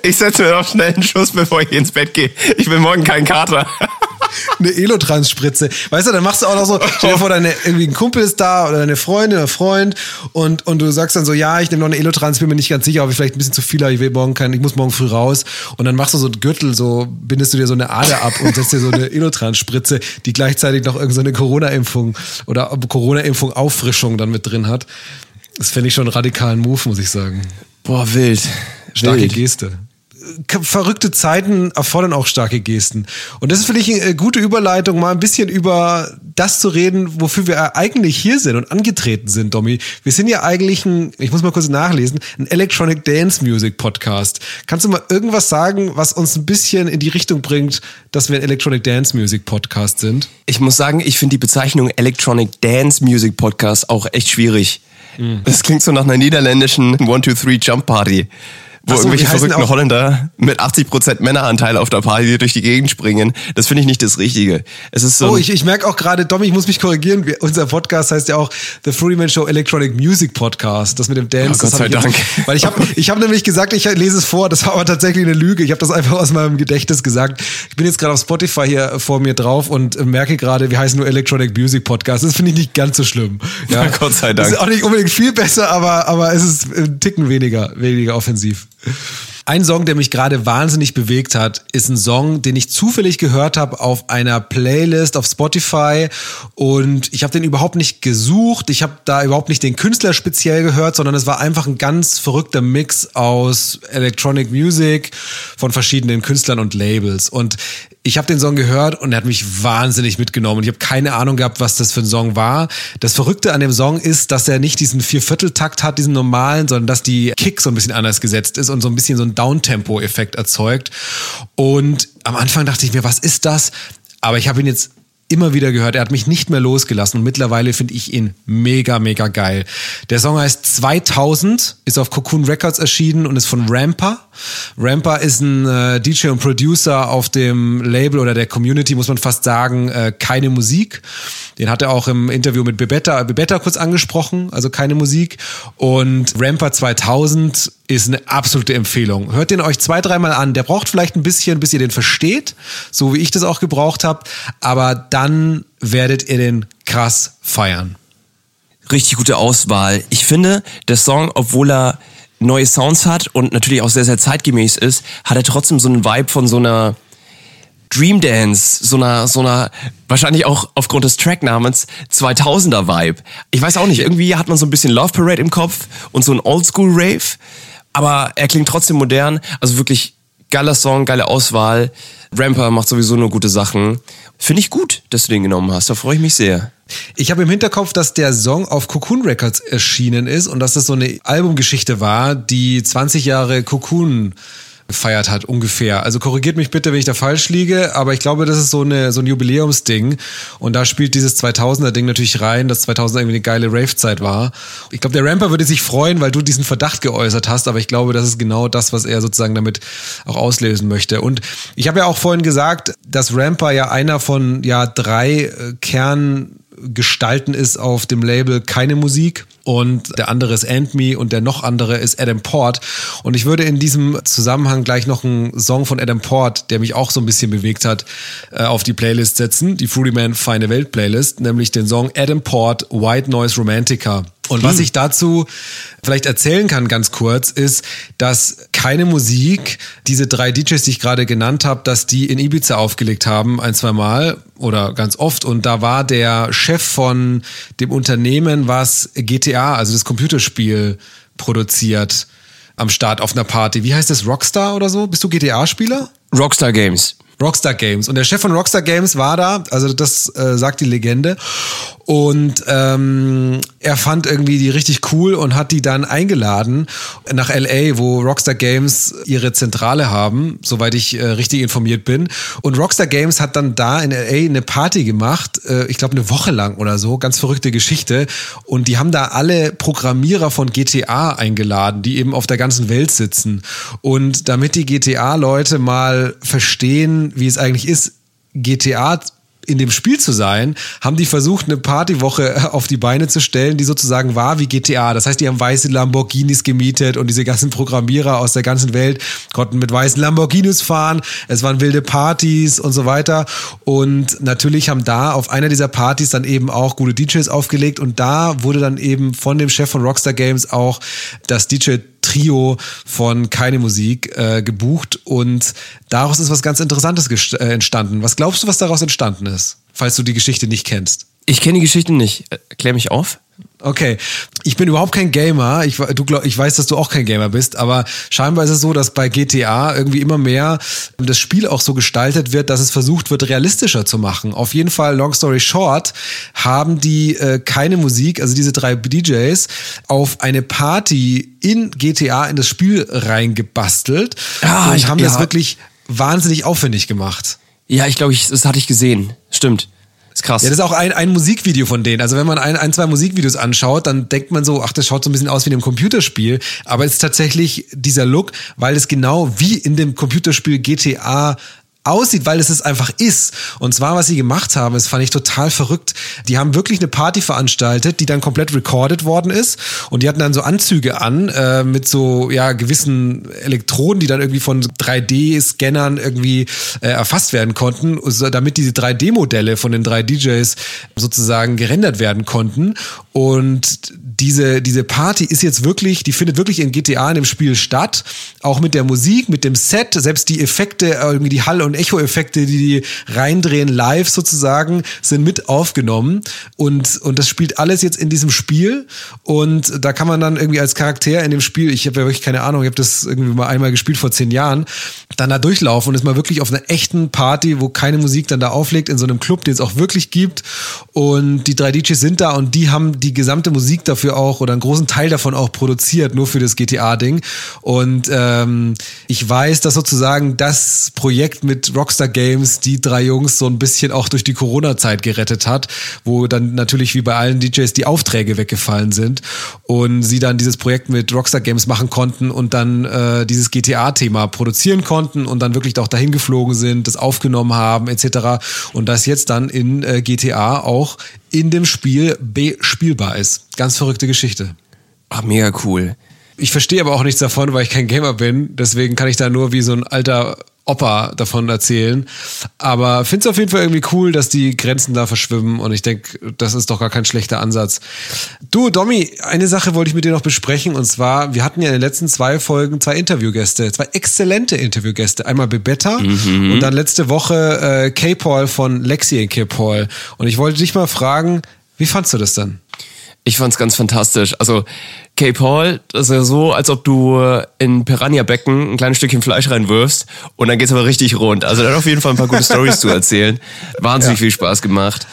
Ich setze mir noch schnell einen Schuss, bevor ich ins Bett gehe. Ich will morgen keinen Kater. eine Elotrans-Spritze. Weißt du, dann machst du auch noch so, stell dir vor, deine, irgendwie ein Kumpel ist da oder deine Freundin oder Freund und, und du sagst dann so, ja, ich nehme noch eine Elotrans, bin mir nicht ganz sicher, ob ich vielleicht ein bisschen zu viel habe, ich will morgen kein, ich muss morgen früh raus und dann machst du so einen Gürtel, so bindest du dir so eine Ader ab und setzt dir so eine Elotrans-Spritze, die gleichzeitig noch irgendeine so Corona-Impfung oder Corona-Impfung Auffrischung dann mit drin hat. Das fände ich schon einen radikalen Move, muss ich sagen. Boah, wild. Starke wild. Geste. Verrückte Zeiten erfordern auch starke Gesten. Und das ist vielleicht eine gute Überleitung, mal ein bisschen über das zu reden, wofür wir eigentlich hier sind und angetreten sind, Domi. Wir sind ja eigentlich ein, ich muss mal kurz nachlesen, ein Electronic Dance Music Podcast. Kannst du mal irgendwas sagen, was uns ein bisschen in die Richtung bringt, dass wir ein Electronic Dance Music Podcast sind? Ich muss sagen, ich finde die Bezeichnung Electronic Dance Music Podcast auch echt schwierig. Mhm. Das klingt so nach einer niederländischen 1-2-3 Jump Party. Wo so, irgendwelche verrückten auch- Holländer mit 80% Männeranteil auf der Party durch die Gegend springen. Das finde ich nicht das Richtige. Es ist so. Oh, ich, ich merke auch gerade, Domi, ich muss mich korrigieren. Wir, unser Podcast heißt ja auch The Freeman Show Electronic Music Podcast. Das mit dem Dance. Oh, Gott das sei Dank. Weil ich habe ich hab nämlich gesagt, ich lese es vor. Das war aber tatsächlich eine Lüge. Ich habe das einfach aus meinem Gedächtnis gesagt. Ich bin jetzt gerade auf Spotify hier vor mir drauf und merke gerade, wir heißen nur Electronic Music Podcast. Das finde ich nicht ganz so schlimm. Ja, Gott sei Das Dank. ist auch nicht unbedingt viel besser, aber, aber es ist ein Ticken weniger, weniger offensiv. Ein Song, der mich gerade wahnsinnig bewegt hat, ist ein Song, den ich zufällig gehört habe auf einer Playlist auf Spotify. Und ich habe den überhaupt nicht gesucht, ich habe da überhaupt nicht den Künstler speziell gehört, sondern es war einfach ein ganz verrückter Mix aus Electronic Music von verschiedenen Künstlern und Labels. Und Ich habe den Song gehört und er hat mich wahnsinnig mitgenommen. Ich habe keine Ahnung gehabt, was das für ein Song war. Das Verrückte an dem Song ist, dass er nicht diesen Viervierteltakt hat, diesen normalen, sondern dass die Kick so ein bisschen anders gesetzt ist und so ein bisschen so ein Downtempo-Effekt erzeugt. Und am Anfang dachte ich mir, was ist das? Aber ich habe ihn jetzt immer wieder gehört. Er hat mich nicht mehr losgelassen und mittlerweile finde ich ihn mega, mega geil. Der Song heißt 2000, ist auf Cocoon Records erschienen und ist von Ramper. Ramper ist ein äh, DJ und Producer auf dem Label oder der Community, muss man fast sagen, äh, keine Musik. Den hat er auch im Interview mit Bebetta, Bebetta kurz angesprochen, also keine Musik. Und Ramper 2000 ist eine absolute Empfehlung. Hört den euch zwei, dreimal an. Der braucht vielleicht ein bisschen, bis ihr den versteht, so wie ich das auch gebraucht habe. Aber dann werdet ihr den krass feiern. Richtig gute Auswahl. Ich finde, der Song, obwohl er neue Sounds hat und natürlich auch sehr, sehr zeitgemäß ist, hat er trotzdem so einen Vibe von so einer Dream Dance, so einer, so einer, wahrscheinlich auch aufgrund des Tracknamens 2000er Vibe. Ich weiß auch nicht, irgendwie hat man so ein bisschen Love Parade im Kopf und so ein Oldschool Rave, aber er klingt trotzdem modern, also wirklich geiler Song, geile Auswahl. Ramper macht sowieso nur gute Sachen. Finde ich gut, dass du den genommen hast, da freue ich mich sehr. Ich habe im Hinterkopf, dass der Song auf Cocoon Records erschienen ist und dass das so eine Albumgeschichte war, die 20 Jahre Cocoon gefeiert hat, ungefähr. Also korrigiert mich bitte, wenn ich da falsch liege, aber ich glaube, das ist so, eine, so ein Jubiläumsding und da spielt dieses 2000er-Ding natürlich rein, dass 2000 irgendwie eine geile Rave-Zeit war. Ich glaube, der Ramper würde sich freuen, weil du diesen Verdacht geäußert hast, aber ich glaube, das ist genau das, was er sozusagen damit auch auslösen möchte. Und ich habe ja auch vorhin gesagt, dass Ramper ja einer von ja drei äh, Kern Gestalten ist auf dem Label keine Musik und der andere ist And Me und der noch andere ist Adam Port. Und ich würde in diesem Zusammenhang gleich noch einen Song von Adam Port, der mich auch so ein bisschen bewegt hat, äh, auf die Playlist setzen, die Fruity Man Feine Welt Playlist, nämlich den Song Adam Port White Noise Romantica. Und was ich dazu vielleicht erzählen kann, ganz kurz, ist, dass keine Musik, diese drei DJs, die ich gerade genannt habe, dass die in Ibiza aufgelegt haben, ein, zwei Mal oder ganz oft. Und da war der Chef von dem Unternehmen, was GTA, also das Computerspiel, produziert, am Start auf einer Party. Wie heißt das? Rockstar oder so? Bist du GTA-Spieler? Rockstar Games. Rockstar Games. Und der Chef von Rockstar Games war da, also das äh, sagt die Legende. Und ähm, er fand irgendwie die richtig cool und hat die dann eingeladen nach LA, wo Rockstar Games ihre Zentrale haben, soweit ich äh, richtig informiert bin. Und Rockstar Games hat dann da in LA eine Party gemacht, äh, ich glaube eine Woche lang oder so, ganz verrückte Geschichte. Und die haben da alle Programmierer von GTA eingeladen, die eben auf der ganzen Welt sitzen. Und damit die GTA-Leute mal verstehen, wie es eigentlich ist, GTA in dem Spiel zu sein, haben die versucht, eine Partywoche auf die Beine zu stellen, die sozusagen war wie GTA. Das heißt, die haben weiße Lamborghinis gemietet und diese ganzen Programmierer aus der ganzen Welt konnten mit weißen Lamborghinis fahren. Es waren wilde Partys und so weiter. Und natürlich haben da auf einer dieser Partys dann eben auch gute DJs aufgelegt und da wurde dann eben von dem Chef von Rockstar Games auch das DJ Trio von Keine Musik äh, gebucht und daraus ist was ganz Interessantes äh, entstanden. Was glaubst du, was daraus entstanden ist, falls du die Geschichte nicht kennst? Ich kenne die Geschichte nicht. Klär mich auf. Okay, ich bin überhaupt kein Gamer. Ich, du, glaub, ich weiß, dass du auch kein Gamer bist, aber scheinbar ist es so, dass bei GTA irgendwie immer mehr das Spiel auch so gestaltet wird, dass es versucht wird, realistischer zu machen. Auf jeden Fall, long story short, haben die äh, keine Musik, also diese drei DJs, auf eine Party in GTA in das Spiel reingebastelt ah, und ich, haben ja. das wirklich wahnsinnig aufwendig gemacht. Ja, ich glaube, ich, das hatte ich gesehen. Stimmt. Ist krass. Ja, das ist auch ein, ein Musikvideo von denen. Also wenn man ein, ein, zwei Musikvideos anschaut, dann denkt man so, ach, das schaut so ein bisschen aus wie in einem Computerspiel. Aber es ist tatsächlich dieser Look, weil es genau wie in dem Computerspiel GTA aussieht, weil es es einfach ist. Und zwar, was sie gemacht haben, das fand ich total verrückt. Die haben wirklich eine Party veranstaltet, die dann komplett recorded worden ist. Und die hatten dann so Anzüge an äh, mit so ja gewissen Elektroden, die dann irgendwie von 3D-Scannern irgendwie äh, erfasst werden konnten, damit diese 3D-Modelle von den drei DJs sozusagen gerendert werden konnten. Und diese, diese Party ist jetzt wirklich, die findet wirklich in GTA in dem Spiel statt. Auch mit der Musik, mit dem Set, selbst die Effekte, irgendwie die Hall- und Echo-Effekte, die die reindrehen live sozusagen, sind mit aufgenommen. Und, und das spielt alles jetzt in diesem Spiel. Und da kann man dann irgendwie als Charakter in dem Spiel, ich habe ja wirklich keine Ahnung, ich habe das irgendwie mal einmal gespielt vor zehn Jahren, dann da durchlaufen und ist mal wirklich auf einer echten Party, wo keine Musik dann da auflegt, in so einem Club, den es auch wirklich gibt. Und die drei DJs sind da und die haben die gesamte Musik dafür auch oder einen großen Teil davon auch produziert, nur für das GTA-Ding. Und ähm, ich weiß, dass sozusagen das Projekt mit Rockstar Games die drei Jungs so ein bisschen auch durch die Corona-Zeit gerettet hat, wo dann natürlich wie bei allen DJs die Aufträge weggefallen sind und sie dann dieses Projekt mit Rockstar Games machen konnten und dann äh, dieses GTA-Thema produzieren konnten und dann wirklich auch dahin geflogen sind, das aufgenommen haben etc. Und das jetzt dann in äh, GTA auch in dem Spiel bespielbar ist. Ganz verrückte Geschichte. Ach, mega cool. Ich verstehe aber auch nichts davon, weil ich kein Gamer bin. Deswegen kann ich da nur wie so ein alter Opa davon erzählen. Aber finde es auf jeden Fall irgendwie cool, dass die Grenzen da verschwimmen und ich denke, das ist doch gar kein schlechter Ansatz. Du, Domi, eine Sache wollte ich mit dir noch besprechen und zwar, wir hatten ja in den letzten zwei Folgen zwei Interviewgäste, zwei exzellente Interviewgäste. Einmal Bebetta mhm. und dann letzte Woche äh, K-Paul von Lexi und K-Paul. Und ich wollte dich mal fragen, wie fandst du das dann? Ich fand's ganz fantastisch. Also K. Paul, das ist ja so, als ob du in Piranha-Becken ein kleines Stückchen Fleisch reinwirfst und dann geht's aber richtig rund. Also er hat auf jeden Fall ein paar gute Stories zu erzählen. Wahnsinnig ja. viel Spaß gemacht.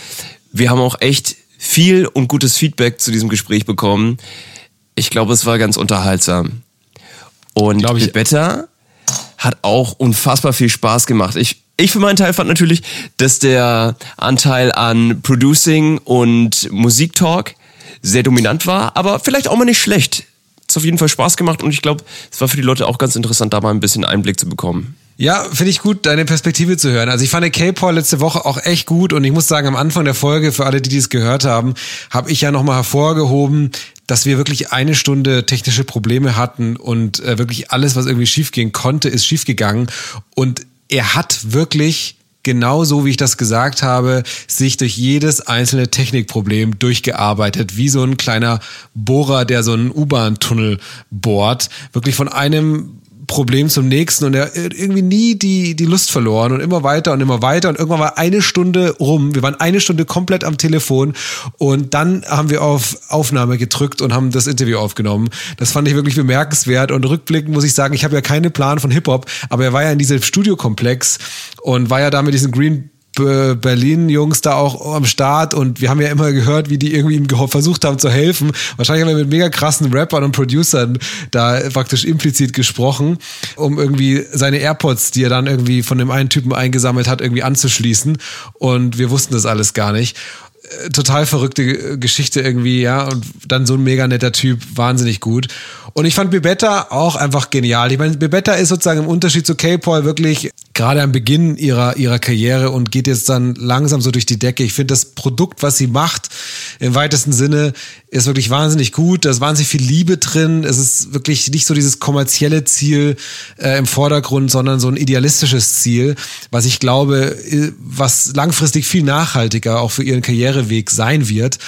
Wir haben auch echt viel und gutes Feedback zu diesem Gespräch bekommen. Ich glaube, es war ganz unterhaltsam. Und Glaub ich. Better hat auch unfassbar viel Spaß gemacht. Ich, ich für meinen Teil fand natürlich, dass der Anteil an Producing und Musiktalk sehr dominant war, aber vielleicht auch mal nicht schlecht. Hat auf jeden Fall Spaß gemacht und ich glaube, es war für die Leute auch ganz interessant, da mal ein bisschen Einblick zu bekommen. Ja, finde ich gut, deine Perspektive zu hören. Also ich fand K-Paul letzte Woche auch echt gut und ich muss sagen, am Anfang der Folge, für alle, die dies gehört haben, habe ich ja nochmal hervorgehoben, dass wir wirklich eine Stunde technische Probleme hatten und äh, wirklich alles, was irgendwie schiefgehen konnte, ist schiefgegangen. Und er hat wirklich genau so, wie ich das gesagt habe, sich durch jedes einzelne Technikproblem durchgearbeitet, wie so ein kleiner Bohrer, der so einen U-Bahn-Tunnel bohrt. Wirklich von einem Problem zum nächsten und er irgendwie nie die, die Lust verloren und immer weiter und immer weiter und irgendwann war eine Stunde rum. Wir waren eine Stunde komplett am Telefon und dann haben wir auf Aufnahme gedrückt und haben das Interview aufgenommen. Das fand ich wirklich bemerkenswert und rückblickend muss ich sagen, ich habe ja keinen Plan von Hip-Hop, aber er war ja in diesem Studiokomplex und war ja da mit diesen Green Berlin-Jungs da auch am Start und wir haben ja immer gehört, wie die irgendwie ihm versucht haben zu helfen. Wahrscheinlich haben wir mit mega krassen Rappern und Producern da praktisch implizit gesprochen, um irgendwie seine AirPods, die er dann irgendwie von dem einen Typen eingesammelt hat, irgendwie anzuschließen. Und wir wussten das alles gar nicht äh, total verrückte Geschichte irgendwie, ja, und dann so ein mega netter Typ, wahnsinnig gut. Und ich fand Bebetta auch einfach genial. Ich meine, Bebetta ist sozusagen im Unterschied zu K-Paul wirklich gerade am Beginn ihrer, ihrer Karriere und geht jetzt dann langsam so durch die Decke. Ich finde das Produkt, was sie macht, im weitesten Sinne, ist wirklich wahnsinnig gut. Da ist wahnsinnig viel Liebe drin. Es ist wirklich nicht so dieses kommerzielle Ziel äh, im Vordergrund, sondern so ein idealistisches Ziel, was ich glaube, äh, was langfristig viel nachhaltiger auch für ihren Karriereweg sein wird.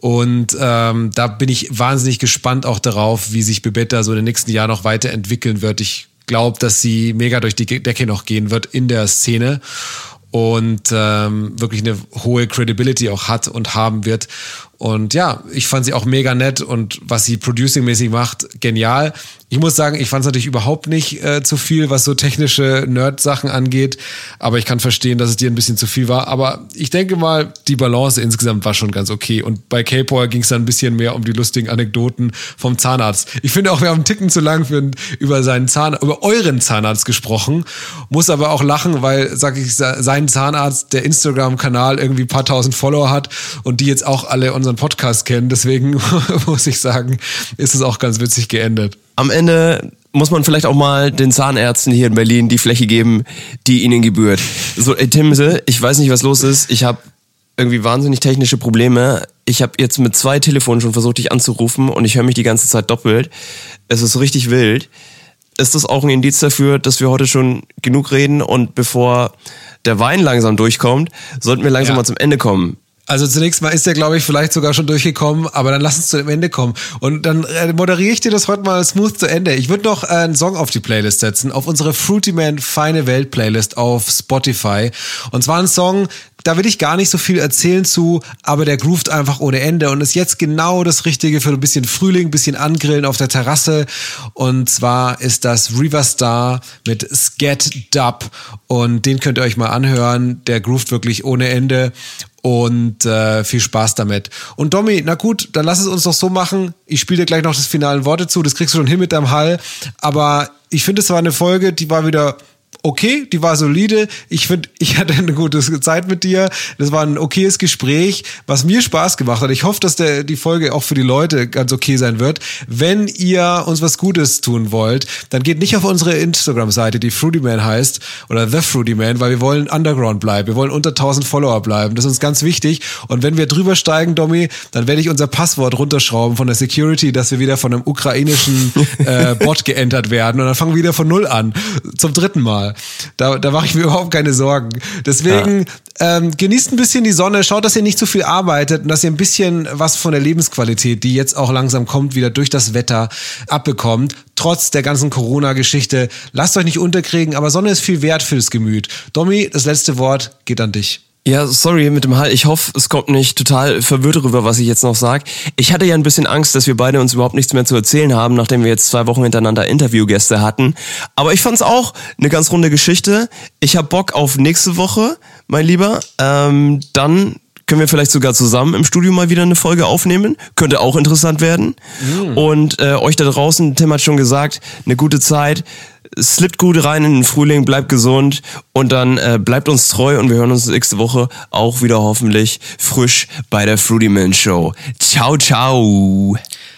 Und ähm, da bin ich wahnsinnig gespannt auch darauf, wie sich Bebetta so in den nächsten Jahren noch weiterentwickeln wird. Ich glaube, dass sie mega durch die Decke noch gehen wird in der Szene und ähm, wirklich eine hohe Credibility auch hat und haben wird. Und ja, ich fand sie auch mega nett und was sie producing-mäßig macht, genial. Ich muss sagen, ich fand es natürlich überhaupt nicht äh, zu viel, was so technische Nerd-Sachen angeht. Aber ich kann verstehen, dass es dir ein bisschen zu viel war. Aber ich denke mal, die Balance insgesamt war schon ganz okay. Und bei K-Power ging es dann ein bisschen mehr um die lustigen Anekdoten vom Zahnarzt. Ich finde auch, wir haben einen Ticken zu lang für, über seinen Zahn, über euren Zahnarzt gesprochen. Muss aber auch lachen, weil, sag ich, sein Zahnarzt, der Instagram-Kanal irgendwie paar tausend Follower hat und die jetzt auch alle unseren Podcast kennen. Deswegen muss ich sagen, ist es auch ganz witzig geendet am Ende muss man vielleicht auch mal den Zahnärzten hier in Berlin die Fläche geben, die ihnen gebührt. So, ey, Timse, ich weiß nicht, was los ist. Ich habe irgendwie wahnsinnig technische Probleme. Ich habe jetzt mit zwei Telefonen schon versucht, dich anzurufen und ich höre mich die ganze Zeit doppelt. Es ist richtig wild. Ist das auch ein Indiz dafür, dass wir heute schon genug reden und bevor der Wein langsam durchkommt, sollten wir langsam ja. mal zum Ende kommen? Also zunächst mal ist der, glaube ich, vielleicht sogar schon durchgekommen, aber dann lass uns zu dem Ende kommen. Und dann äh, moderiere ich dir das heute mal smooth zu Ende. Ich würde noch äh, einen Song auf die Playlist setzen, auf unsere Fruity Man Feine Welt Playlist auf Spotify. Und zwar ein Song, da will ich gar nicht so viel erzählen zu, aber der groovt einfach ohne Ende und ist jetzt genau das Richtige für ein bisschen Frühling, ein bisschen angrillen auf der Terrasse. Und zwar ist das River Star mit Scat Dub und den könnt ihr euch mal anhören. Der groovt wirklich ohne Ende und äh, viel Spaß damit. Und Domi, na gut, dann lass es uns doch so machen. Ich spiele dir gleich noch das finalen Worte zu, das kriegst du schon hin mit deinem Hall. Aber ich finde, es war eine Folge, die war wieder okay, die war solide. Ich finde, ich hatte eine gute Zeit mit dir. Das war ein okayes Gespräch, was mir Spaß gemacht hat. Ich hoffe, dass der, die Folge auch für die Leute ganz okay sein wird. Wenn ihr uns was Gutes tun wollt, dann geht nicht auf unsere Instagram-Seite, die Fruity Man heißt, oder The Fruity Man, weil wir wollen Underground bleiben. Wir wollen unter 1000 Follower bleiben. Das ist uns ganz wichtig. Und wenn wir drüber steigen, Domi, dann werde ich unser Passwort runterschrauben von der Security, dass wir wieder von einem ukrainischen äh, Bot geentert werden. Und dann fangen wir wieder von Null an. Zum dritten Mal. Da, da mache ich mir überhaupt keine Sorgen. Deswegen ja. ähm, genießt ein bisschen die Sonne, schaut, dass ihr nicht zu viel arbeitet und dass ihr ein bisschen was von der Lebensqualität, die jetzt auch langsam kommt, wieder durch das Wetter abbekommt. Trotz der ganzen Corona-Geschichte. Lasst euch nicht unterkriegen, aber Sonne ist viel wert fürs Gemüt. Domi, das letzte Wort geht an dich. Ja, sorry mit dem Hall. Ich hoffe, es kommt nicht total verwirrt rüber, was ich jetzt noch sage. Ich hatte ja ein bisschen Angst, dass wir beide uns überhaupt nichts mehr zu erzählen haben, nachdem wir jetzt zwei Wochen hintereinander Interviewgäste hatten. Aber ich fand's auch eine ganz runde Geschichte. Ich hab Bock auf nächste Woche, mein Lieber. Ähm, dann können wir vielleicht sogar zusammen im Studio mal wieder eine Folge aufnehmen. Könnte auch interessant werden. Mhm. Und äh, euch da draußen, Tim hat schon gesagt, eine gute Zeit slippt gut rein in den Frühling, bleibt gesund und dann äh, bleibt uns treu und wir hören uns nächste Woche auch wieder hoffentlich frisch bei der Fruity Man Show. Ciao, ciao.